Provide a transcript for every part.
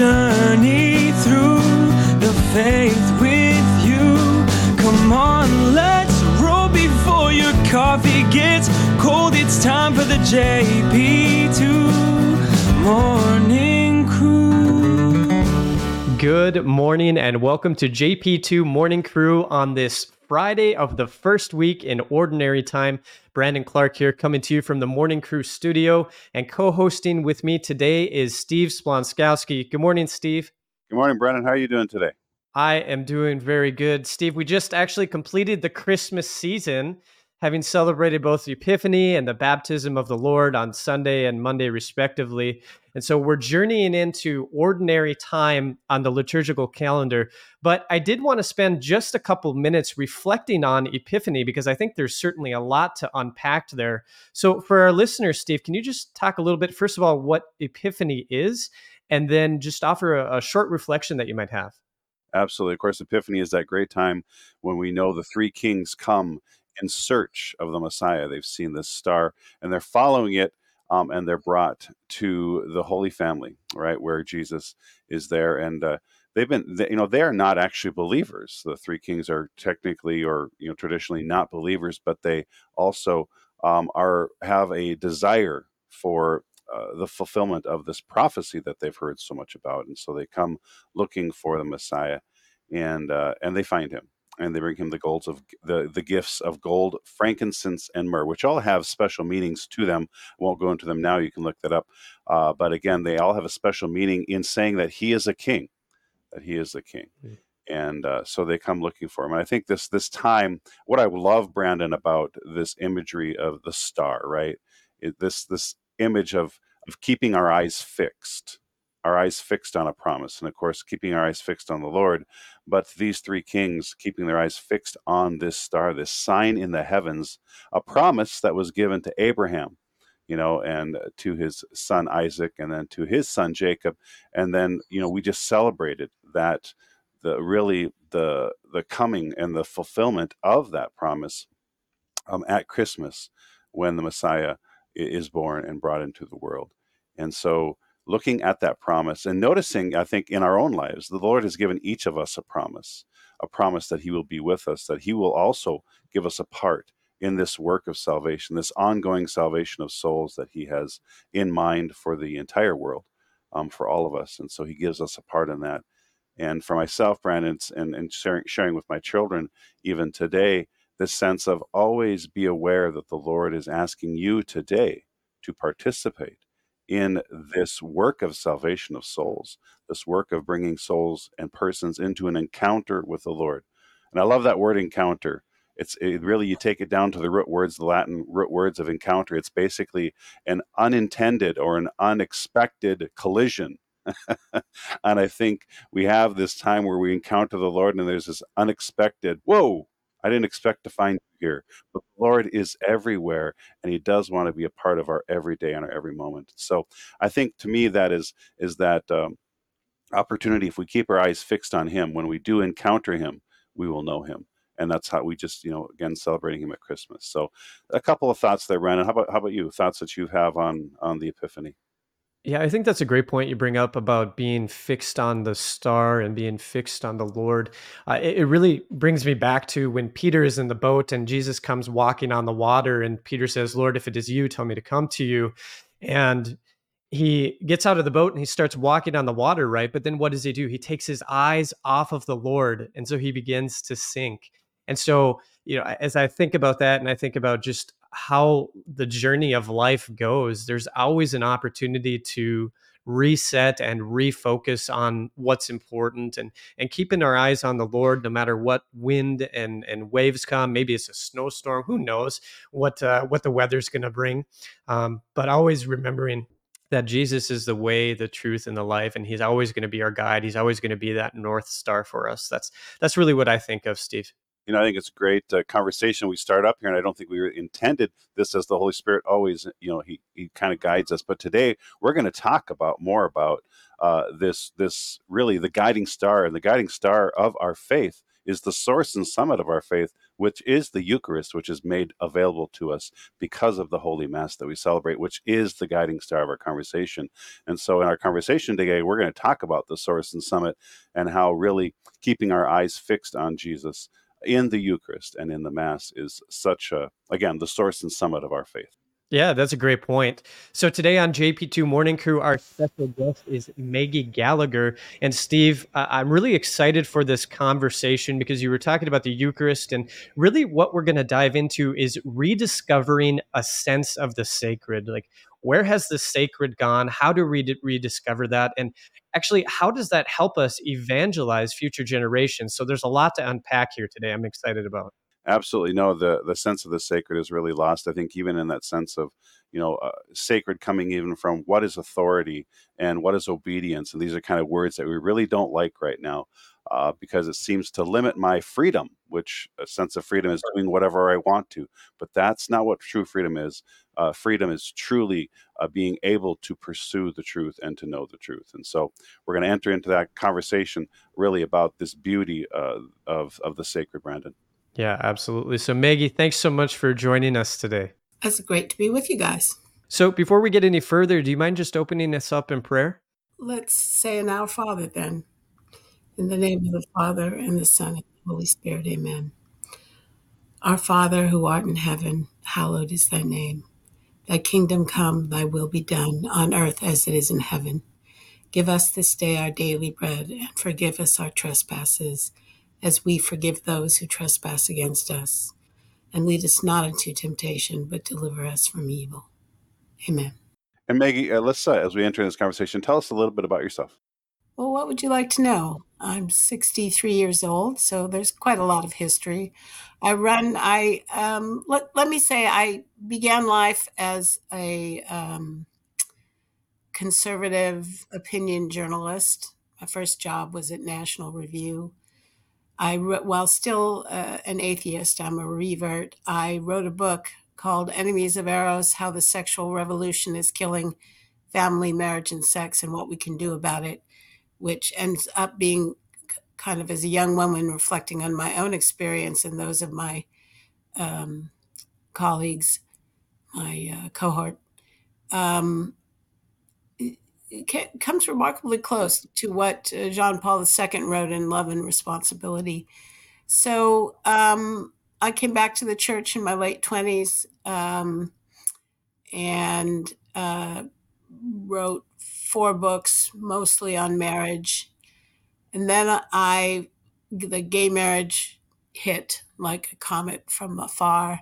journey through the faith with you. Come on, let's roll before your coffee gets cold. It's time for the JP2 Morning Good morning and welcome to JP2 Morning Crew on this Friday of the first week in Ordinary Time. Brandon Clark here, coming to you from the Morning Crew studio, and co hosting with me today is Steve Splonskowski. Good morning, Steve. Good morning, Brandon. How are you doing today? I am doing very good. Steve, we just actually completed the Christmas season, having celebrated both the Epiphany and the baptism of the Lord on Sunday and Monday, respectively. And so we're journeying into ordinary time on the liturgical calendar. But I did want to spend just a couple minutes reflecting on Epiphany because I think there's certainly a lot to unpack there. So, for our listeners, Steve, can you just talk a little bit, first of all, what Epiphany is, and then just offer a, a short reflection that you might have? Absolutely. Of course, Epiphany is that great time when we know the three kings come in search of the Messiah. They've seen this star and they're following it, um, and they're brought to the Holy Family, right, where Jesus is there. And uh, they've been, they, you know, they are not actually believers. The three kings are technically or you know traditionally not believers, but they also um, are have a desire for uh, the fulfillment of this prophecy that they've heard so much about, and so they come looking for the Messiah, and uh, and they find him, and they bring him the golds of the the gifts of gold, frankincense, and myrrh, which all have special meanings to them. I won't go into them now; you can look that up. Uh, but again, they all have a special meaning in saying that he is a king, that he is the king. Mm. And uh, so they come looking for him. And I think this this time, what I love, Brandon, about this imagery of the star, right? It, this this image of of keeping our eyes fixed our eyes fixed on a promise and of course keeping our eyes fixed on the lord but these three kings keeping their eyes fixed on this star this sign in the heavens a promise that was given to abraham you know and to his son isaac and then to his son jacob and then you know we just celebrated that the really the the coming and the fulfillment of that promise um, at christmas when the messiah is born and brought into the world. And so, looking at that promise and noticing, I think, in our own lives, the Lord has given each of us a promise, a promise that He will be with us, that He will also give us a part in this work of salvation, this ongoing salvation of souls that He has in mind for the entire world, um, for all of us. And so, He gives us a part in that. And for myself, Brandon, and, and sharing, sharing with my children, even today, this sense of always be aware that the Lord is asking you today to participate in this work of salvation of souls, this work of bringing souls and persons into an encounter with the Lord. And I love that word encounter. It's it really, you take it down to the root words, the Latin root words of encounter. It's basically an unintended or an unexpected collision. and I think we have this time where we encounter the Lord and there's this unexpected, whoa, I didn't expect to find you here. But the Lord is everywhere, and He does want to be a part of our everyday and our every moment. So I think to me that is is that um, opportunity. If we keep our eyes fixed on Him, when we do encounter Him, we will know Him. And that's how we just, you know, again celebrating him at Christmas. So, a couple of thoughts there, Brandon. How about how about you? Thoughts that you have on on the Epiphany? Yeah, I think that's a great point you bring up about being fixed on the star and being fixed on the Lord. Uh, it, it, really brings me back to when Peter is in the boat and Jesus comes walking on the water, and Peter says, Lord, if it is you, tell me to come to you. And he gets out of the boat and he starts walking on the water, right? But then what does he do? He takes his eyes off of the Lord. And so he begins to sink. And so, you know, as I think about that and I think about just how the journey of life goes, there's always an opportunity to reset and refocus on what's important and and keeping our eyes on the lord no matter what wind and and waves come. Maybe it's a snowstorm who knows what uh, what the weather's going to bring. Um, but always remembering that jesus is the way the truth and the life and he's always going to be our guide. He's always going to be that north star for us. That's that's really what i think of steve You know, I think it's a great uh, conversation we start up here, and I don't think we intended this as the Holy Spirit always, you know, he, he kind of guides us. But today we're going to talk about more about uh, this this really the guiding star and the guiding star of our faith is the source and summit of our faith, which is the Eucharist, which is made available to us because of the Holy Mass that we celebrate, which is the guiding star of our conversation. And so, in our conversation today, we're going to talk about the source and summit and how really keeping our eyes fixed on Jesus in the Eucharist and in the Mass is such a, again, the source and summit of our faith. Yeah, that's a great point. So today on JP2 Morning Crew, our special guest is Maggie Gallagher. And Steve, I'm really excited for this conversation because you were talking about the Eucharist, and really what we're going to dive into is rediscovering a sense of the sacred. Like, where has the sacred gone? How do we rediscover that? And actually, how does that help us evangelize future generations? So there's a lot to unpack here today. I'm excited about. Absolutely, no. The the sense of the sacred is really lost. I think even in that sense of you know uh, sacred coming even from what is authority and what is obedience, and these are kind of words that we really don't like right now uh, because it seems to limit my freedom. Which a sense of freedom is doing whatever I want to, but that's not what true freedom is. Uh, freedom is truly uh, being able to pursue the truth and to know the truth. And so we're going to enter into that conversation really about this beauty uh, of of the sacred, Brandon. Yeah, absolutely. So, Maggie, thanks so much for joining us today. It's great to be with you guys. So, before we get any further, do you mind just opening us up in prayer? Let's say an Our Father then. In the name of the Father, and the Son, and the Holy Spirit, amen. Our Father, who art in heaven, hallowed is thy name. Thy kingdom come, thy will be done, on earth as it is in heaven. Give us this day our daily bread, and forgive us our trespasses as we forgive those who trespass against us. And lead us not into temptation, but deliver us from evil. Amen. And Maggie, uh, let's, uh, as we enter this conversation, tell us a little bit about yourself. Well, what would you like to know? I'm 63 years old, so there's quite a lot of history. I run, I, um, let, let me say, I began life as a um, conservative opinion journalist. My first job was at National Review. I while still uh, an atheist, I'm a revert. I wrote a book called Enemies of Eros How the Sexual Revolution is Killing Family, Marriage, and Sex, and What We Can Do About It, which ends up being kind of as a young woman reflecting on my own experience and those of my um, colleagues, my uh, cohort. Um, comes remarkably close to what uh, John Paul II wrote in Love and Responsibility. So um, I came back to the church in my late 20s um, and uh, wrote four books, mostly on marriage. And then I, the gay marriage hit like a comet from afar.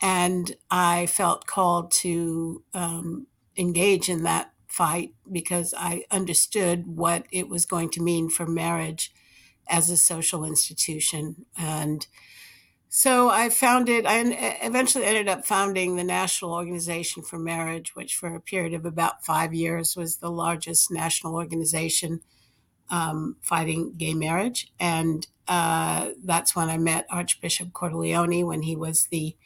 And I felt called to um, engage in that fight because I understood what it was going to mean for marriage as a social institution. And so I founded, I eventually ended up founding the National Organization for Marriage, which for a period of about five years was the largest national organization um, fighting gay marriage. And uh, that's when I met Archbishop Cordileone when he was the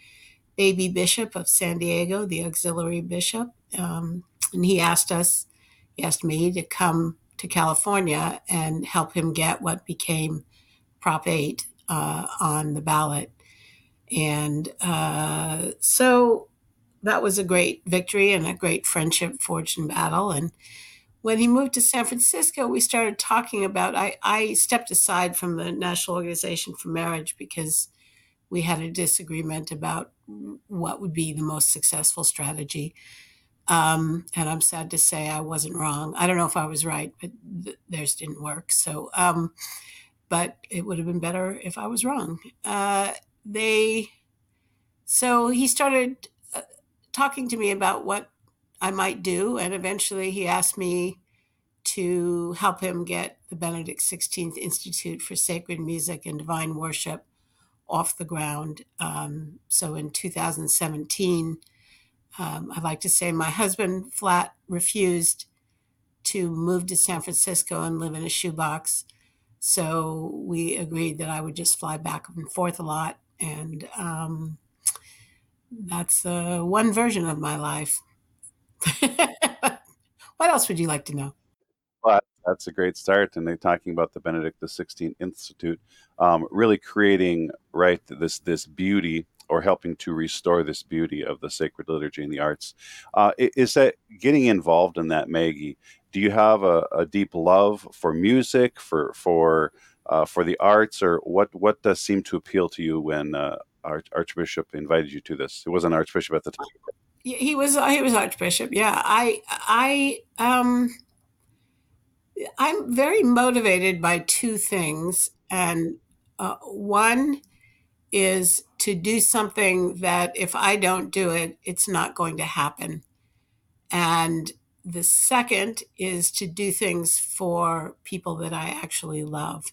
baby bishop of San Diego, the auxiliary bishop. Um, and he asked us, he asked me to come to California and help him get what became Prop 8 uh, on the ballot. And uh, so that was a great victory and a great friendship forged in battle. And when he moved to San Francisco, we started talking about. I, I stepped aside from the National Organization for Marriage because we had a disagreement about what would be the most successful strategy. Um, and I'm sad to say I wasn't wrong. I don't know if I was right, but th- theirs didn't work. So, um, but it would have been better if I was wrong. Uh, they, so he started uh, talking to me about what I might do, and eventually he asked me to help him get the Benedict XVI Institute for Sacred Music and Divine Worship off the ground. Um, so in 2017 um, I like to say my husband flat refused to move to San Francisco and live in a shoebox. So we agreed that I would just fly back and forth a lot. And um, that's uh, one version of my life. what else would you like to know? Well, that's a great start. And they're talking about the Benedict XVI Institute, um, really creating right this this beauty or helping to restore this beauty of the sacred liturgy and the arts. Uh, is that getting involved in that, Maggie? Do you have a, a deep love for music, for for uh, for the arts, or what? What does seem to appeal to you when uh, Arch- Archbishop invited you to this? It wasn't Archbishop at the time. He was he was Archbishop. Yeah, I I um I'm very motivated by two things, and uh, one is to do something that if I don't do it, it's not going to happen. And the second is to do things for people that I actually love.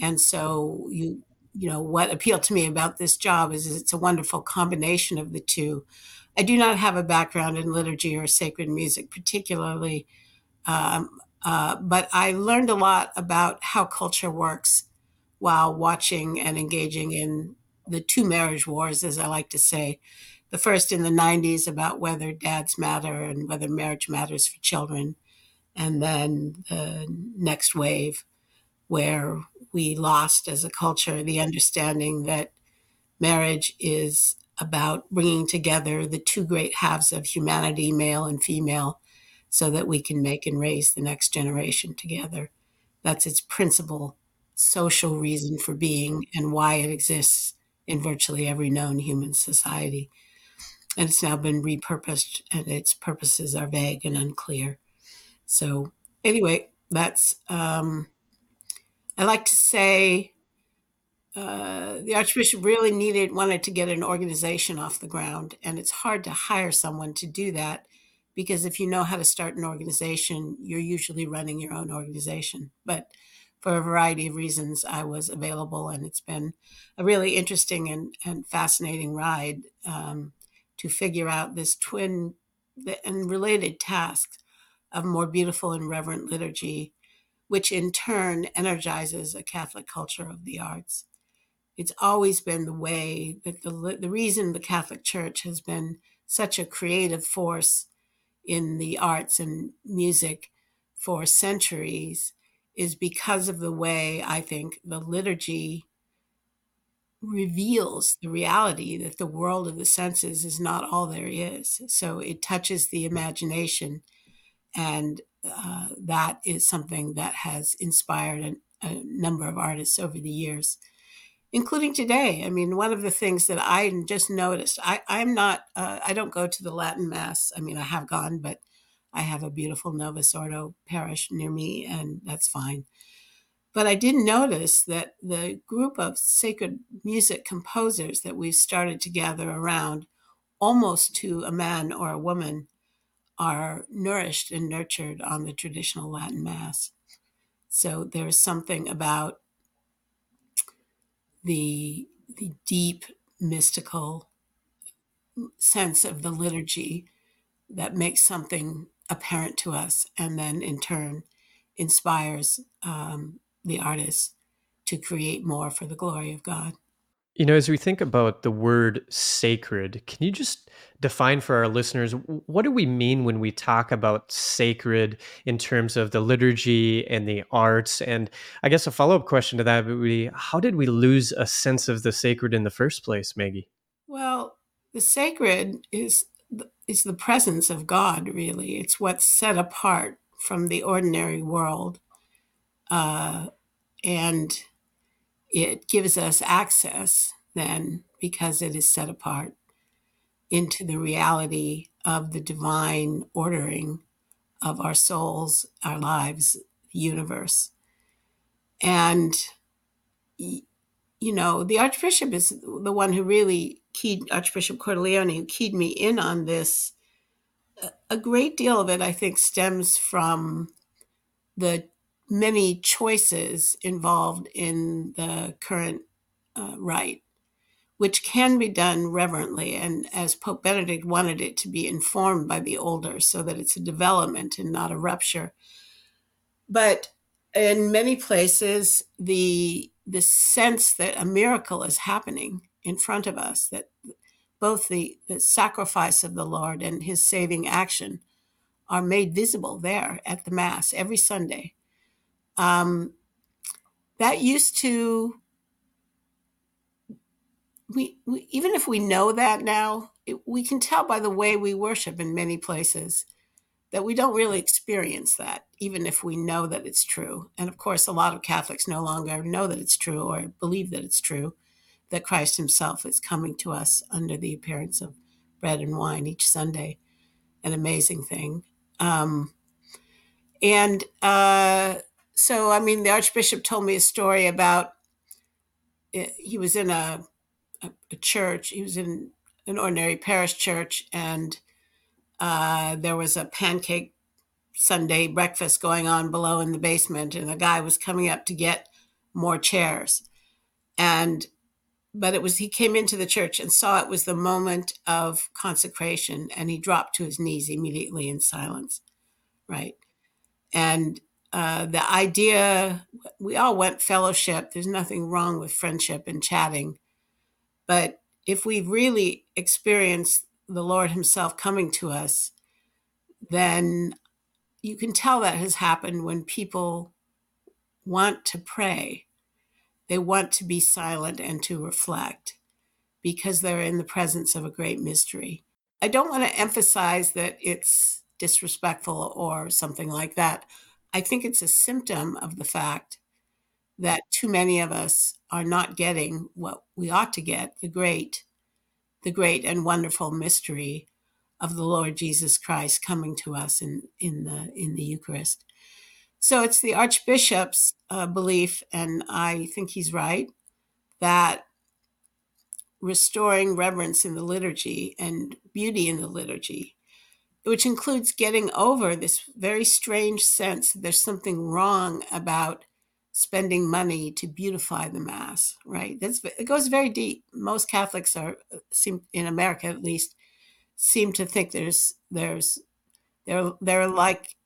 And so you you know what appealed to me about this job is, is it's a wonderful combination of the two. I do not have a background in liturgy or sacred music, particularly, um, uh, but I learned a lot about how culture works while watching and engaging in the two marriage wars, as I like to say. The first in the 90s about whether dads matter and whether marriage matters for children. And then the next wave, where we lost as a culture the understanding that marriage is about bringing together the two great halves of humanity, male and female, so that we can make and raise the next generation together. That's its principal social reason for being and why it exists in virtually every known human society. And it's now been repurposed, and its purposes are vague and unclear. So, anyway, that's, um, I like to say uh, the Archbishop really needed, wanted to get an organization off the ground. And it's hard to hire someone to do that because if you know how to start an organization, you're usually running your own organization. But for a variety of reasons, I was available, and it's been a really interesting and, and fascinating ride um, to figure out this twin and related task of more beautiful and reverent liturgy, which in turn energizes a Catholic culture of the arts. It's always been the way that the, the reason the Catholic Church has been such a creative force in the arts and music for centuries is because of the way I think the liturgy reveals the reality that the world of the senses is not all there is. So it touches the imagination. And uh, that is something that has inspired a, a, number of artists over the years, including today. I mean, one of the things that I just noticed, I, I'm not, uh, I don't go to the Latin Mass. I mean, I have gone, but I have a beautiful Novus parish near me, and that's fine. But I didn't notice that the group of sacred music composers that we've started to gather around, almost to a man or a woman, are nourished and nurtured on the traditional Latin Mass. So there's something about the, the deep mystical sense of the liturgy that makes something apparent to us and then in turn inspires um, the artist to create more for the glory of God. You know, as we think about the word sacred, can you just define for our listeners what do we mean when we talk about sacred in terms of the liturgy and the arts? And I guess a follow up question to that would be how did we lose a sense of the sacred in the first place, Maggie? Well, the sacred is is the presence of God, really. It's what's set apart from the ordinary world. Uh, and it gives us access then, because it is set apart, into the reality of the divine ordering of our souls, our lives, the universe. And, you know, the Archbishop is the one who really keyed Archbishop Cordileone, who keyed me in on this. A great deal of it, I think, stems from the many choices involved in the current uh, rite, which can be done reverently. And as Pope Benedict wanted it to be informed by the older, so that it's a development and not a rupture. But in many places, the the sense that a miracle is happening in front of us, that both the, the sacrifice of the Lord and his saving action are made visible there at the Mass every Sunday. Um, that used to, we, we even if we know that now, it, we can tell by the way we worship in many places that we don't really experience that, even if we know that it's true. And of course, a lot of Catholics no longer know that it's true or believe that it's true, that Christ Himself is coming to us under the appearance of bread and wine each Sunday. An amazing thing. Um, and uh, so, I mean, the Archbishop told me a story about eh, he was in a, a, a church, he was in an ordinary parish church, and uh, there was a pancake Sunday breakfast going on below in the basement, and a guy was coming up to get more chairs. And but it was he came into the church and saw it was the moment of consecration, and he dropped to his knees immediately in silence, right? And uh, the idea we all went fellowship. There's nothing wrong with friendship and chatting, but if we really experienced the Lord Himself coming to us, then you can tell that has happened when people want to pray. They want to be silent and to reflect because they're in the presence of a great mystery. I don't want to emphasize that it's disrespectful or something like that. I think it's a symptom of the fact that too many of us are not getting what we ought to get the great the great and wonderful mystery of the Lord Jesus Christ coming to us in, in the in the Eucharist. So it's the Archbishop's uh, belief, and I think he's right, that restoring reverence in the liturgy and beauty in the liturgy, which includes getting over this very strange sense that there's something wrong about spending money to beautify the mass right? That's it goes very deep. Most catholics are seem in america at least seem to think there's there's they're they're like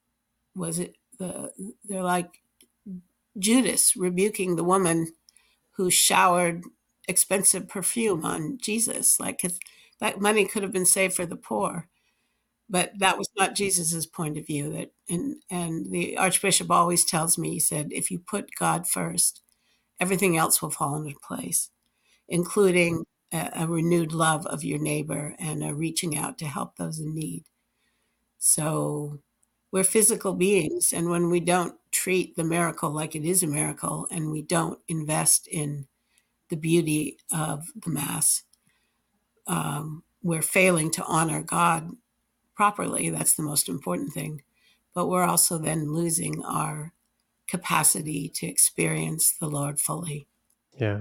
was it the they're like judas rebuking the woman who showered expensive perfume on jesus like that money could have been saved for the poor but that was not Jesus's point of view. That and and the Archbishop always tells me, he said, if you put God first, everything else will fall into place, including a, a renewed love of your neighbor and a reaching out to help those in need. So we're physical beings, and when we don't treat the miracle like it is a miracle, and we don't invest in the beauty of the Mass, um, we're failing to honor God properly. That's the most important thing. But we're also then losing our capacity to experience the Lord fully. Yeah.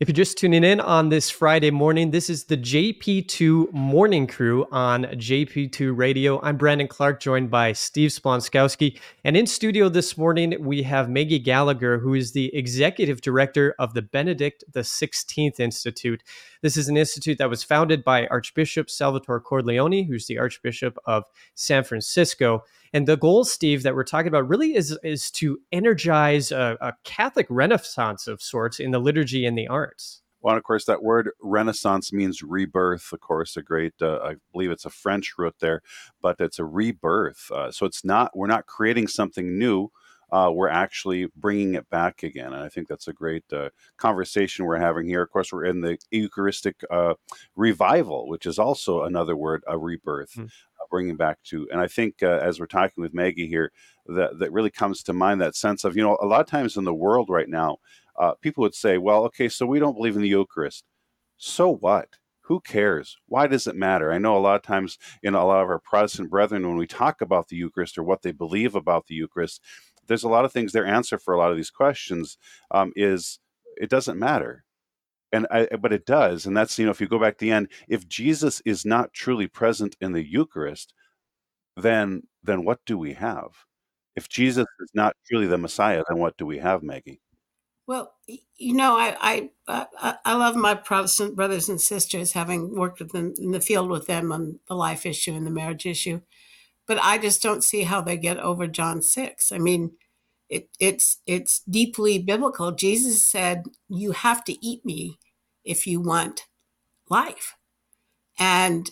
If you're just tuning in on this Friday morning, this is the JP2 Morning Crew on JP2 Radio. I'm Brandon Clark, joined by Steve Splonskowski. And in studio this morning, we have Maggie Gallagher, who is the executive director of the Benedict XVI Institute. This is an institute that was founded by Archbishop Salvatore Cordileone, who's the Archbishop of San Francisco. And the goal, Steve, that we're talking about really is, is to energize a, a Catholic renaissance of sorts in the liturgy and the arts. Well, of course, that word Renaissance means rebirth. Of course, a great, uh, I believe it's a French root there, but it's a rebirth. Uh, so it's not, we're not creating something new. Uh, we're actually bringing it back again. And I think that's a great uh, conversation we're having here. Of course, we're in the Eucharistic uh, revival, which is also another word, a rebirth. Mm bringing back to. And I think uh, as we're talking with Maggie here, that that really comes to mind that sense of you know a lot of times in the world right now, uh, people would say, well, okay, so we don't believe in the Eucharist. So what? Who cares? Why does it matter? I know a lot of times in a lot of our Protestant brethren, when we talk about the Eucharist or what they believe about the Eucharist, there's a lot of things. Their answer for a lot of these questions um, is it doesn't matter and I, but it does and that's you know if you go back to the end if jesus is not truly present in the eucharist then then what do we have? If jesus is not truly the messiah then what do we have maggie? Well you know i i i love my protestant brothers and sisters having worked with them in the field with them on the life issue and the marriage issue but i just don't see how they get over john 6 i mean it, it's it's deeply biblical. Jesus said, "You have to eat me if you want life," and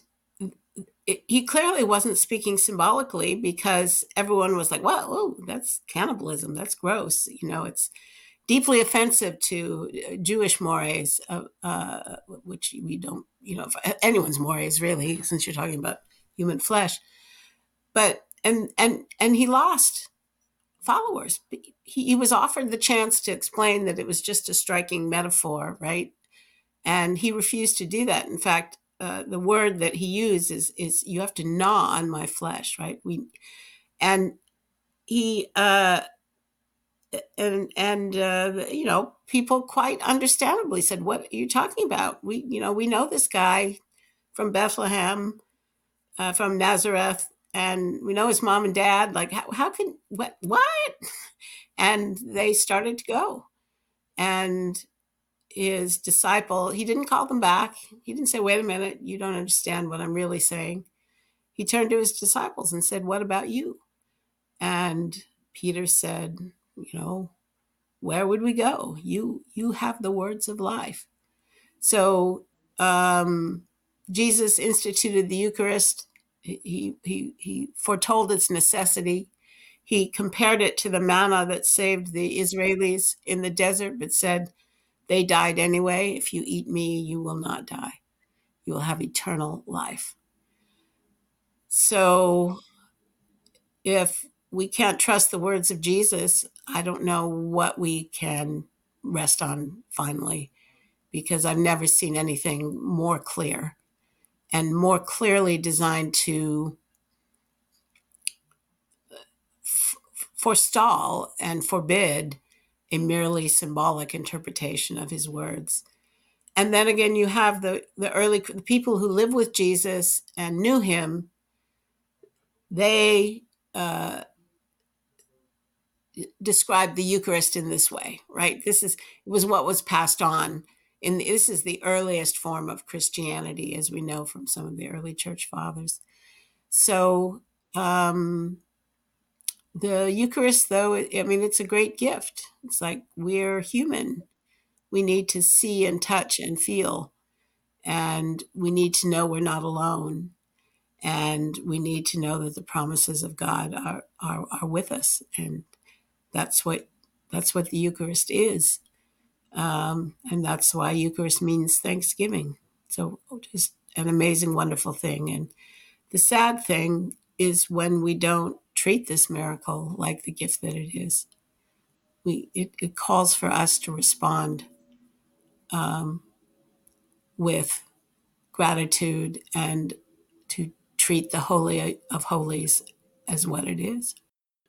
it, he clearly wasn't speaking symbolically because everyone was like, "Well, that's cannibalism. That's gross." You know, it's deeply offensive to uh, Jewish mores, uh, uh, which we don't, you know, anyone's mores really, since you're talking about human flesh. But and and and he lost followers. He, he was offered the chance to explain that it was just a striking metaphor, right? And he refused to do that. In fact, uh, the word that he used is is you have to gnaw on my flesh, right? We and he uh, and and uh, you know people quite understandably said, "What are you talking about? We you know we know this guy from Bethlehem, uh, from Nazareth, and we know his mom and dad. Like how how can what what?" And they started to go, and his disciple he didn't call them back. He didn't say, "Wait a minute, you don't understand what I'm really saying." He turned to his disciples and said, "What about you?" And Peter said, you know, where would we go? You you have the words of life. So um, Jesus instituted the Eucharist. He, he, he foretold its necessity. He compared it to the manna that saved the Israelis in the desert, but said, They died anyway. If you eat me, you will not die. You will have eternal life. So if we can't trust the words of Jesus, I don't know what we can rest on finally, because I've never seen anything more clear and more clearly designed to f- forestall and forbid a merely symbolic interpretation of his words. And then again, you have the, the early the people who lived with Jesus and knew him. They uh, the Eucharist in this way, right? This is it was what was passed on. And this is the earliest form of Christianity, as we know from some of the early church fathers. So um, the Eucharist, though, I mean, it's a great gift. It's like we're human. We need to see and touch and feel. And we need to know we're not alone. And we need to know that the promises of God are, are, are with us. And that's what that's what the Eucharist is, um, and that's why Eucharist means Thanksgiving. So just an amazing, wonderful thing. And the sad thing is when we don't treat this miracle like the gift that it is. We it, it calls for us to respond um, with gratitude and to treat the holy of holies as what it is.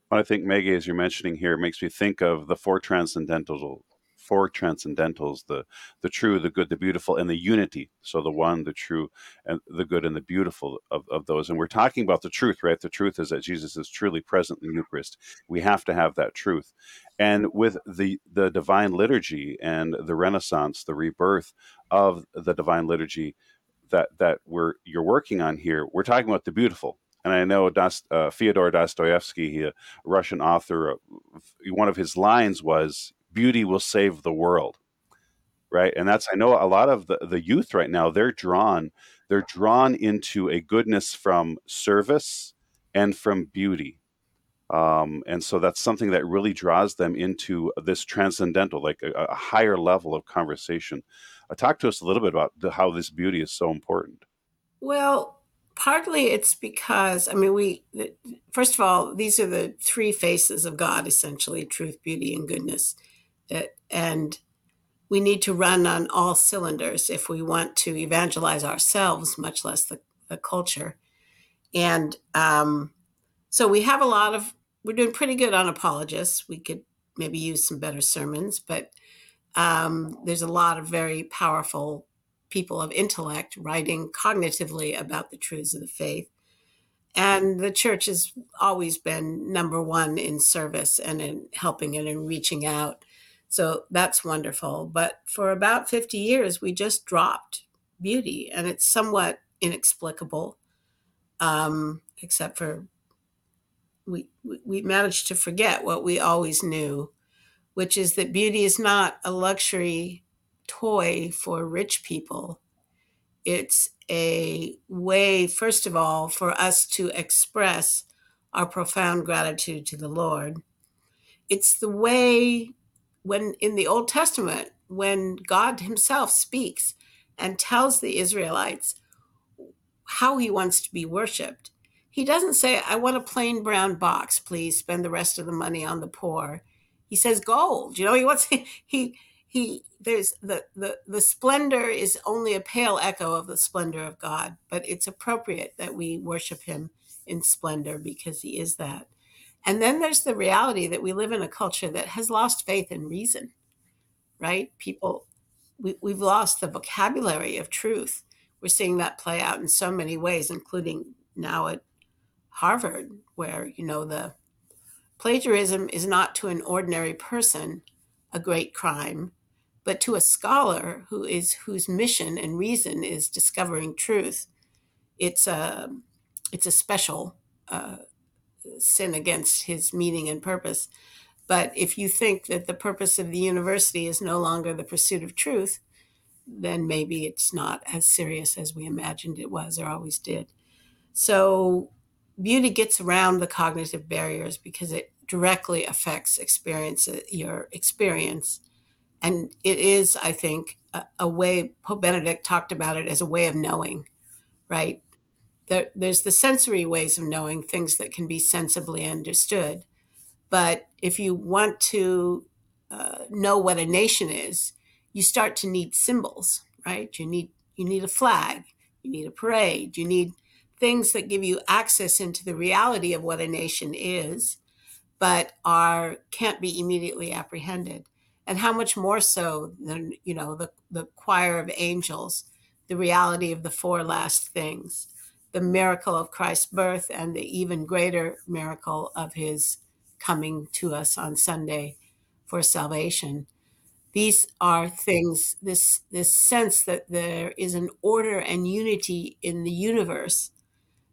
I think Maggie, as you're mentioning here, makes me think of the four transcendental four transcendentals the the true the good the beautiful and the unity. So the one the true and the good and the beautiful of, of those. And we're talking about the truth right? The truth is that jesus is truly present in the eucharist. We have to have that truth. And with the the divine liturgy and the renaissance the rebirth of the divine liturgy that that we're you're working on here we're talking about the beautiful. And I know Dost, uh, Fyodor Dostoevsky, a Russian author, uh, one of his lines was, "Beauty will save the world." Right, and that's I know a lot of the, the youth right now. They're drawn, they're drawn into a goodness from service and from beauty. Um, and so that's something that really draws them into this transcendental, like a, a higher level of conversation. Uh, talk to us a little bit about the, how this beauty is so important. Well, partly it's because i mean we first of all these are the three faces of god essentially truth beauty and goodness and we need to run on all cylinders if we want to evangelize ourselves much less the, the culture and um, so we have a lot of we're doing pretty good on apologists we could maybe use some better sermons but um, there's a lot of very powerful people of intellect writing cognitively about the truths of the faith. And the church has always been number one in service and in helping and in reaching out. So that's wonderful. But for about 50 years, we just dropped beauty, and it's somewhat inexplicable, um, except for we, we manage to forget what we always knew, which is that beauty is not a luxury toy for rich people. It's a way, first of all, for us to express our profound gratitude to the Lord. It's the way when in the Old Testament, when God Himself speaks and tells the Israelites how He wants to be worshiped, He doesn't say, I want a plain brown box, please spend the rest of the money on the poor. He says gold. You know, he wants he he there's the the the splendor is only a pale echo of the splendor of God, but it's appropriate that we worship him in splendor because he is that. And then there's the reality that we live in a culture that has lost faith in reason, right? People, we, we've lost the vocabulary of truth. We're seeing that play out in so many ways, including now at Harvard, where, you know, the plagiarism is not to an ordinary person a great crime, but to a scholar who is whose mission and reason is discovering truth. It's a it's a special uh, sin against his meaning and purpose. But if you think that the purpose of the university is no longer the pursuit of truth, then maybe it's not as serious as we imagined it was or always did. So beauty gets around the cognitive barriers because it directly affects experience uh, your experience and it is i think a, a, way pope benedict talked about it as a way of knowing right there, there's the sensory ways of knowing things that can be sensibly understood. But if you want to uh, know what a nation is, you start to need symbols, right? You need you need a flag, you need a parade, you need things that give you access into the reality of what a nation is, but are can't be immediately apprehended. And how much more so than you know the the choir of angels, the reality of the four last things the miracle of Christ's birth and the even greater miracle of his coming to us on Sunday for salvation. These are things, this, this sense that there is an order and unity in the universe.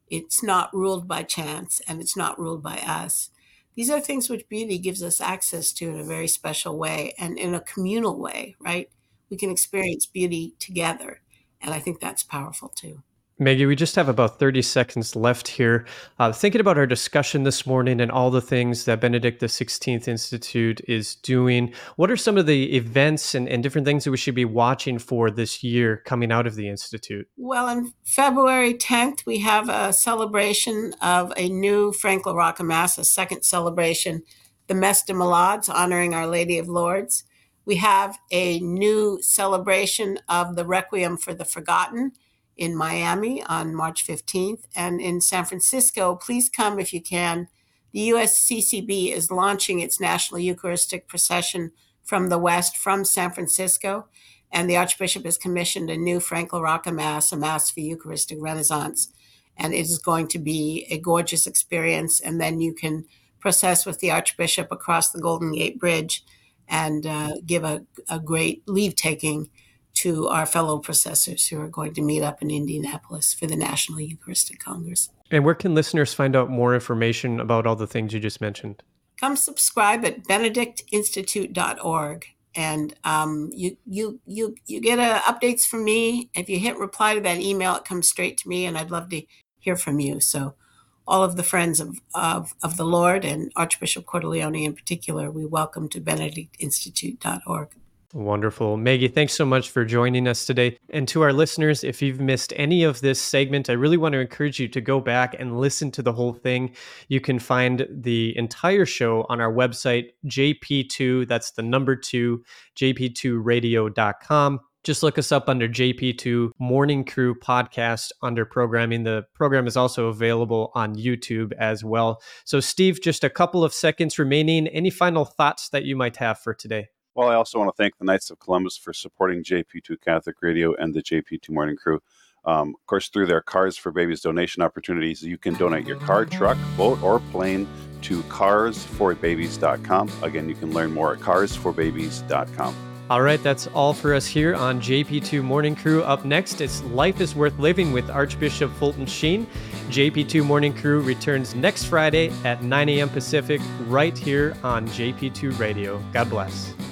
It's not ruled by chance and it's not ruled by us. These are things which beauty gives us access to in a very special way and in a communal way, right? We can experience beauty together. And I think that's powerful too. Maggie, we just have about 30 seconds left here. Uh, thinking about our discussion this morning and all the things that Benedict XVI Institute is doing, what are some of the events and, and different things that we should be watching for this year coming out of the Institute? Well, on February 10th, we have a celebration of a new Frank LaRocca Mass, a second celebration, the Messe de Malades, honoring Our Lady of Lourdes. We have a new celebration of the Requiem for the Forgotten in Miami on March 15th. And in San Francisco, please come if you can. The USCCB is launching its National Eucharistic Procession from the West from San Francisco. And the Archbishop has commissioned a new Frank LaRocca Mass, a Mass for Eucharistic Renaissance. And it is going to be a gorgeous experience. And then you can process with the Archbishop across the Golden Gate Bridge and uh, give a, a great leave taking to our fellow processors who are going to meet up in Indianapolis for the National Eucharistic Congress. And where can listeners find out more information about all the things you just mentioned? Come subscribe at benedictinstitute.org and um, you you you you get uh, updates from me. If you hit reply to that email, it comes straight to me, and I'd love to hear from you. So, all of the friends of of, of the Lord and Archbishop Cordileone in particular, we welcome to benedictinstitute.org. Wonderful. Maggie, thanks so much for joining us today. And to our listeners, if you've missed any of this segment, I really want to encourage you to go back and listen to the whole thing. You can find the entire show on our website, JP2, that's the number two, jp2radio.com. Just look us up under JP2 Morning Crew podcast under programming. The program is also available on YouTube as well. So, Steve, just a couple of seconds remaining. Any final thoughts that you might have for today? Well, I also want to thank the Knights of Columbus for supporting JP2 Catholic Radio and the JP2 Morning Crew. Um, of course, through their Cars for Babies donation opportunities, you can donate your car, truck, boat, or plane to carsforbabies.com. Again, you can learn more at carsforbabies.com. All right, that's all for us here on JP2 Morning Crew. Up next, it's Life is Worth Living with Archbishop Fulton Sheen. JP2 Morning Crew returns next Friday at 9 a.m. Pacific, right here on JP2 Radio. God bless.